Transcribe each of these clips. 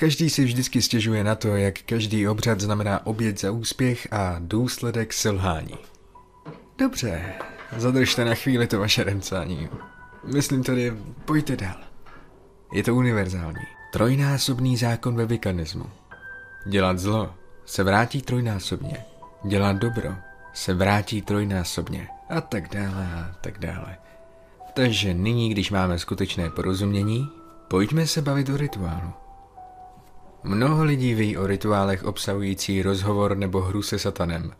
Každý si vždycky stěžuje na to, jak každý obřad znamená oběd za úspěch a důsledek selhání. Dobře, zadržte na chvíli to vaše remcání. Myslím tedy, pojďte dál. Je to univerzální. Trojnásobný zákon ve vikanismu. Dělat zlo se vrátí trojnásobně. Dělat dobro se vrátí trojnásobně. A tak dále a tak dále. Takže nyní, když máme skutečné porozumění, pojďme se bavit o rituálu. Mnoho lidí ví o rituálech obsahující rozhovor nebo hru se satanem,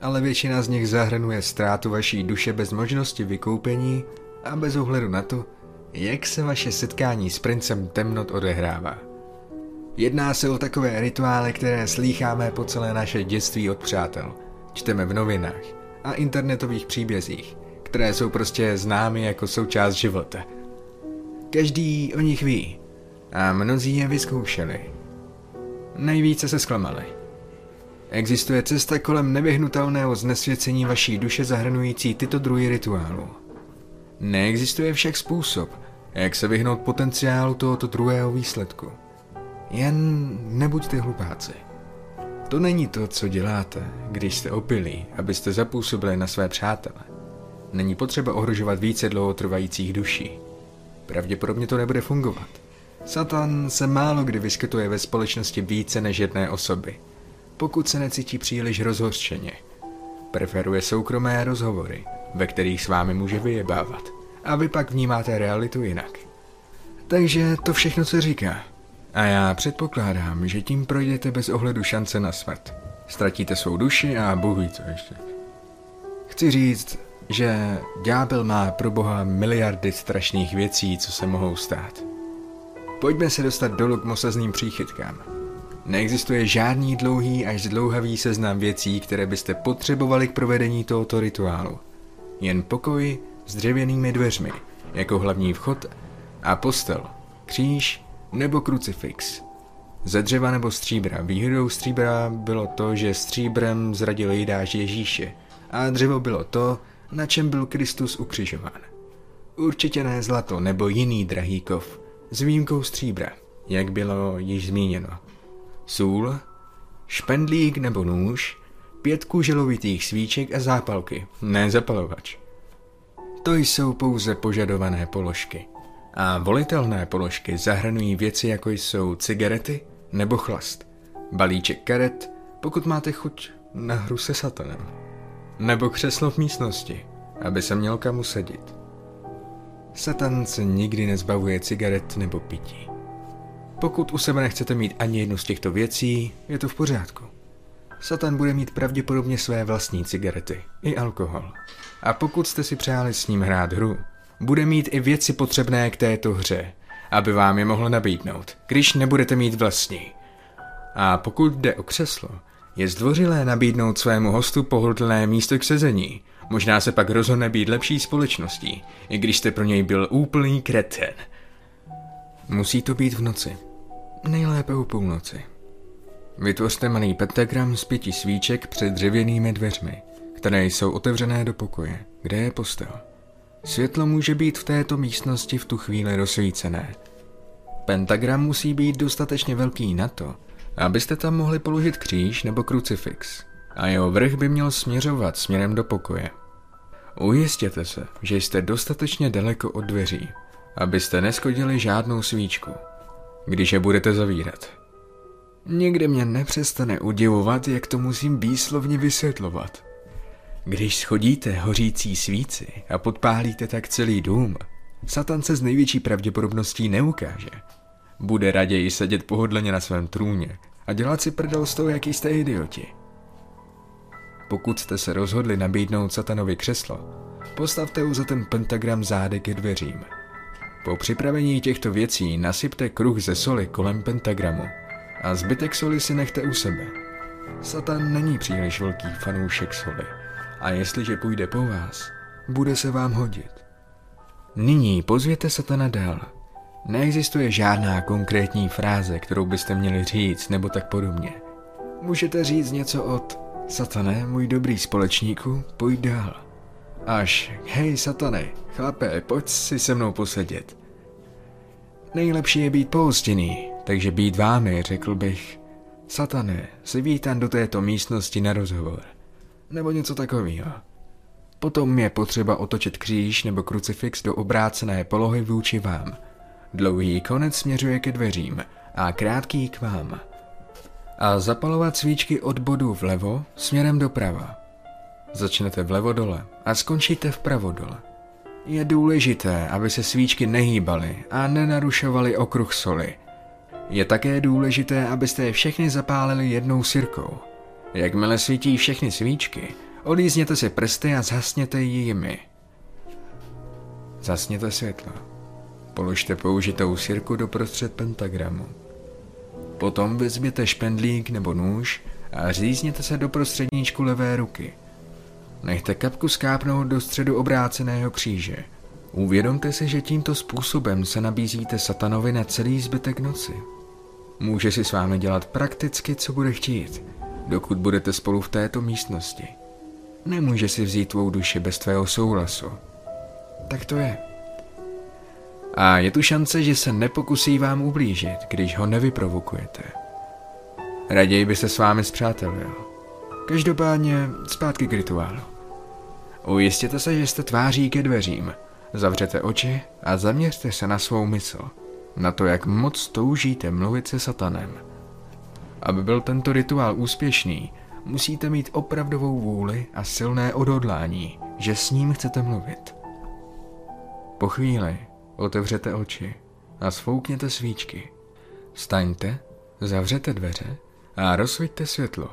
ale většina z nich zahrnuje ztrátu vaší duše bez možnosti vykoupení a bez ohledu na to, jak se vaše setkání s princem temnot odehrává. Jedná se o takové rituály, které slýcháme po celé naše dětství od přátel, čteme v novinách a internetových příbězích, které jsou prostě známy jako součást života. Každý o nich ví a mnozí je vyzkoušeli. Nejvíce se zklamali. Existuje cesta kolem nevyhnutelného znesvěcení vaší duše zahrnující tyto druhy rituálů. Neexistuje však způsob, jak se vyhnout potenciálu tohoto druhého výsledku. Jen nebuďte hlupáci. To není to, co děláte, když jste opilí, abyste zapůsobili na své přátele. Není potřeba ohrožovat více dlouhotrvajících duší. Pravděpodobně to nebude fungovat. Satan se málo kdy vyskytuje ve společnosti více než jedné osoby, pokud se necítí příliš rozhořčeně. Preferuje soukromé rozhovory, ve kterých s vámi může vyjebávat. A vy pak vnímáte realitu jinak. Takže to všechno, co říká. A já předpokládám, že tím projdete bez ohledu šance na smrt. Ztratíte svou duši a Bůh ví co ještě. Chci říct, že ďábel má pro boha miliardy strašných věcí, co se mohou stát. Pojďme se dostat dolů k mosazným příchytkám. Neexistuje žádný dlouhý až zdlouhavý seznam věcí, které byste potřebovali k provedení tohoto rituálu. Jen pokoj s dřevěnými dveřmi, jako hlavní vchod, a postel, kříž nebo krucifix. Ze dřeva nebo stříbra. Výhodou stříbra bylo to, že stříbrem zradil jídáš Ježíše a dřevo bylo to, na čem byl Kristus ukřižován. Určitě ne zlato nebo jiný drahý kov, s výjimkou stříbra, jak bylo již zmíněno. Sůl, špendlík nebo nůž, pět kuželovitých svíček a zápalky, ne zapalovač. To jsou pouze požadované položky. A volitelné položky zahrnují věci jako jsou cigarety nebo chlast, balíček karet, pokud máte chuť na hru se satanem, nebo křeslo v místnosti, aby se měl kam usadit. Satan se nikdy nezbavuje cigaret nebo pití. Pokud u sebe nechcete mít ani jednu z těchto věcí, je to v pořádku. Satan bude mít pravděpodobně své vlastní cigarety i alkohol. A pokud jste si přáli s ním hrát hru, bude mít i věci potřebné k této hře, aby vám je mohl nabídnout, když nebudete mít vlastní. A pokud jde o křeslo, je zdvořilé nabídnout svému hostu pohodlné místo k sezení. Možná se pak rozhodne být lepší společností, i když jste pro něj byl úplný kreten. Musí to být v noci. Nejlépe o půlnoci. Vytvořte malý pentagram z pěti svíček před dřevěnými dveřmi, které jsou otevřené do pokoje, kde je postel. Světlo může být v této místnosti v tu chvíli rozsvícené. Pentagram musí být dostatečně velký na to, abyste tam mohli položit kříž nebo krucifix a jeho vrch by měl směřovat směrem do pokoje. Ujistěte se, že jste dostatečně daleko od dveří, abyste neskodili žádnou svíčku, když je budete zavírat. Někde mě nepřestane udivovat, jak to musím výslovně vysvětlovat. Když schodíte hořící svíci a podpálíte tak celý dům, Satan se z největší pravděpodobností neukáže. Bude raději sedět pohodlně na svém trůně a dělat si prdel z toho, jaký jste idioti. Pokud jste se rozhodli nabídnout satanovi křeslo, postavte ho za ten pentagram zády ke dveřím. Po připravení těchto věcí nasypte kruh ze soli kolem pentagramu a zbytek soli si nechte u sebe. Satan není příliš velký fanoušek soli a jestliže půjde po vás, bude se vám hodit. Nyní pozvěte satana dál. Neexistuje žádná konkrétní fráze, kterou byste měli říct nebo tak podobně. Můžete říct něco od Satane, můj dobrý společníku, pojď dál. Až, hej satane, chlape, pojď si se mnou posedět. Nejlepší je být pohostinný, Takže být vámi, řekl bych, satane, si vítán do této místnosti na rozhovor. Nebo něco takového. Potom je potřeba otočit kříž nebo krucifix do obrácené polohy vůči vám. Dlouhý konec směřuje ke dveřím a krátký k vám. A zapalovat svíčky od bodu vlevo směrem doprava. Začnete vlevo dole a skončíte vpravo dole. Je důležité, aby se svíčky nehýbaly a nenarušovaly okruh soli. Je také důležité, abyste je všechny zapálili jednou sirkou. Jakmile svítí všechny svíčky, Olízněte si prsty a zhasněte ji jimi. Zasněte světlo. Položte použitou sirku do prostřed pentagramu. Potom vezměte špendlík nebo nůž a řízněte se do prostředníčku levé ruky. Nechte kapku skápnout do středu obráceného kříže. Uvědomte si, že tímto způsobem se nabízíte satanovi na celý zbytek noci. Může si s vámi dělat prakticky, co bude chtít, dokud budete spolu v této místnosti. Nemůže si vzít tvou duši bez tvého souhlasu. Tak to je. A je tu šance, že se nepokusí vám ublížit, když ho nevyprovokujete. Raději by se s vámi zpřátelil. Každopádně zpátky k rituálu. Ujistěte se, že jste tváří ke dveřím. Zavřete oči a zaměřte se na svou mysl. Na to, jak moc toužíte mluvit se satanem. Aby byl tento rituál úspěšný, musíte mít opravdovou vůli a silné odhodlání, že s ním chcete mluvit. Po chvíli otevřete oči a svoukněte svíčky. Staňte, zavřete dveře a rozsvíťte světlo.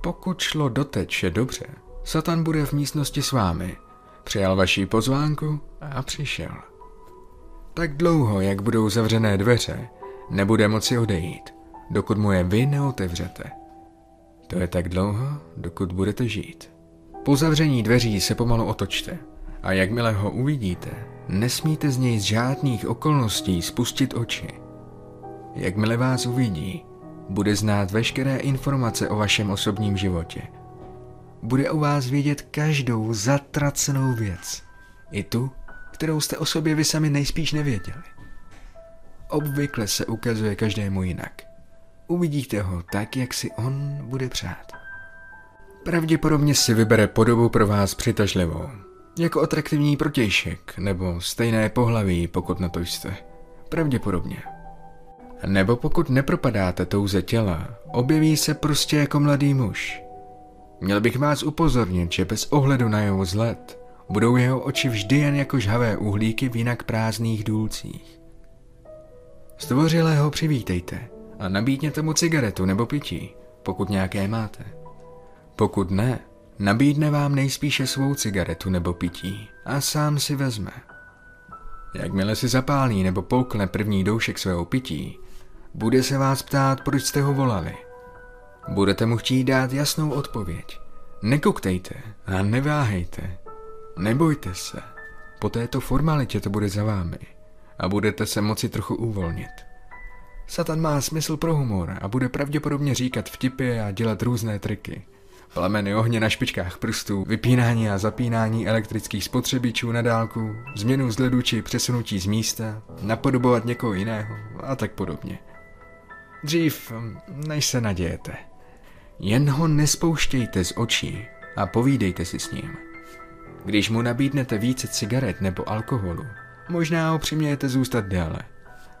Pokud šlo doteď vše dobře, Satan bude v místnosti s vámi. Přijal vaši pozvánku a přišel. Tak dlouho, jak budou zavřené dveře, nebude moci odejít, dokud mu je vy neotevřete. To je tak dlouho, dokud budete žít. Po zavření dveří se pomalu otočte a jakmile ho uvidíte, nesmíte z něj z žádných okolností spustit oči. Jakmile vás uvidí, bude znát veškeré informace o vašem osobním životě. Bude o vás vědět každou zatracenou věc. I tu, kterou jste o sobě vy sami nejspíš nevěděli. Obvykle se ukazuje každému jinak. Uvidíte ho tak, jak si on bude přát. Pravděpodobně si vybere podobu pro vás přitažlivou, jako atraktivní protějšek nebo stejné pohlaví, pokud na to jste. Pravděpodobně. Nebo pokud nepropadáte touze těla, objeví se prostě jako mladý muž. Měl bych vás upozornit, že bez ohledu na jeho vzhled budou jeho oči vždy jen jako žhavé uhlíky v jinak prázdných důlcích. Stvořilého přivítejte a nabídněte mu cigaretu nebo pití, pokud nějaké máte. Pokud ne, nabídne vám nejspíše svou cigaretu nebo pití a sám si vezme. Jakmile si zapálí nebo poukne první doušek svého pití, bude se vás ptát, proč jste ho volali. Budete mu chtít dát jasnou odpověď. Nekoktejte a neváhejte. Nebojte se. Po této formalitě to bude za vámi a budete se moci trochu uvolnit. Satan má smysl pro humor a bude pravděpodobně říkat vtipy a dělat různé triky. Plameny ohně na špičkách prstů, vypínání a zapínání elektrických spotřebičů na dálku, změnu vzhledu či přesunutí z místa, napodobovat někoho jiného a tak podobně. Dřív, než se nadějete. Jen ho nespouštějte z očí a povídejte si s ním. Když mu nabídnete více cigaret nebo alkoholu, možná ho přimějete zůstat déle –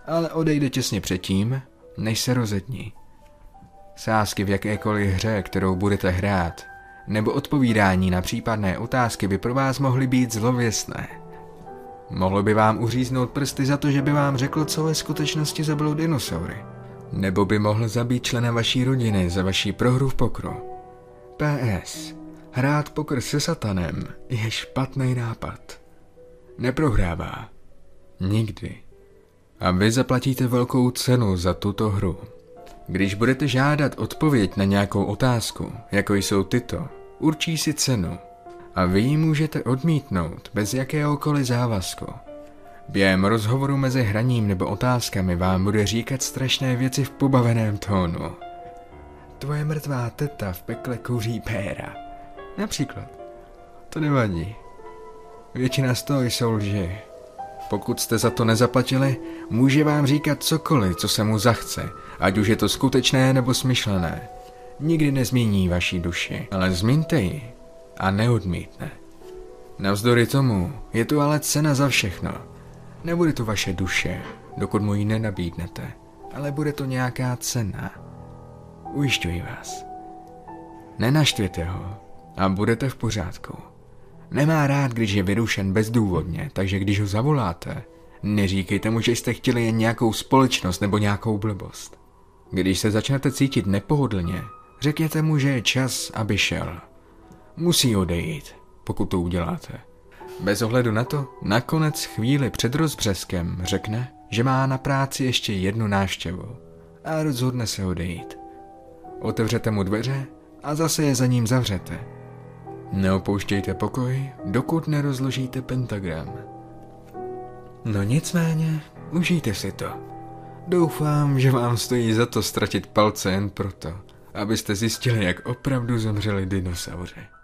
ale odejde těsně předtím, než se rozední. Sázky v jakékoliv hře, kterou budete hrát, nebo odpovídání na případné otázky by pro vás mohly být zlověstné. Mohlo by vám uříznout prsty za to, že by vám řekl, co ve skutečnosti zabilo dinosaury. Nebo by mohl zabít člena vaší rodiny za vaší prohru v pokru. PS. Hrát pokr se satanem je špatný nápad. Neprohrává. Nikdy a vy zaplatíte velkou cenu za tuto hru. Když budete žádat odpověď na nějakou otázku, jako jsou tyto, určí si cenu a vy ji můžete odmítnout bez jakéhokoliv závazku. Během rozhovoru mezi hraním nebo otázkami vám bude říkat strašné věci v pobaveném tónu. Tvoje mrtvá teta v pekle kouří péra. Například. To nevadí. Většina z toho jsou lži. Pokud jste za to nezaplatili, může vám říkat cokoliv, co se mu zachce, ať už je to skutečné nebo smyšlené. Nikdy nezmění vaší duši, ale zmíňte ji a neodmítne. Navzdory tomu je tu ale cena za všechno. Nebude to vaše duše, dokud mu ji nenabídnete, ale bude to nějaká cena. Ujišťuji vás. Nenaštvěte ho a budete v pořádku. Nemá rád, když je vyrušen bezdůvodně, takže když ho zavoláte, neříkejte mu, že jste chtěli jen nějakou společnost nebo nějakou blbost. Když se začnete cítit nepohodlně, řekněte mu, že je čas, aby šel. Musí odejít, pokud to uděláte. Bez ohledu na to, nakonec chvíli před rozbřeskem řekne, že má na práci ještě jednu návštěvu a rozhodne se odejít. Otevřete mu dveře a zase je za ním zavřete. Neopouštějte pokoj, dokud nerozložíte pentagram. No nicméně, užijte si to. Doufám, že vám stojí za to ztratit palce jen proto, abyste zjistili, jak opravdu zemřeli dinosauři.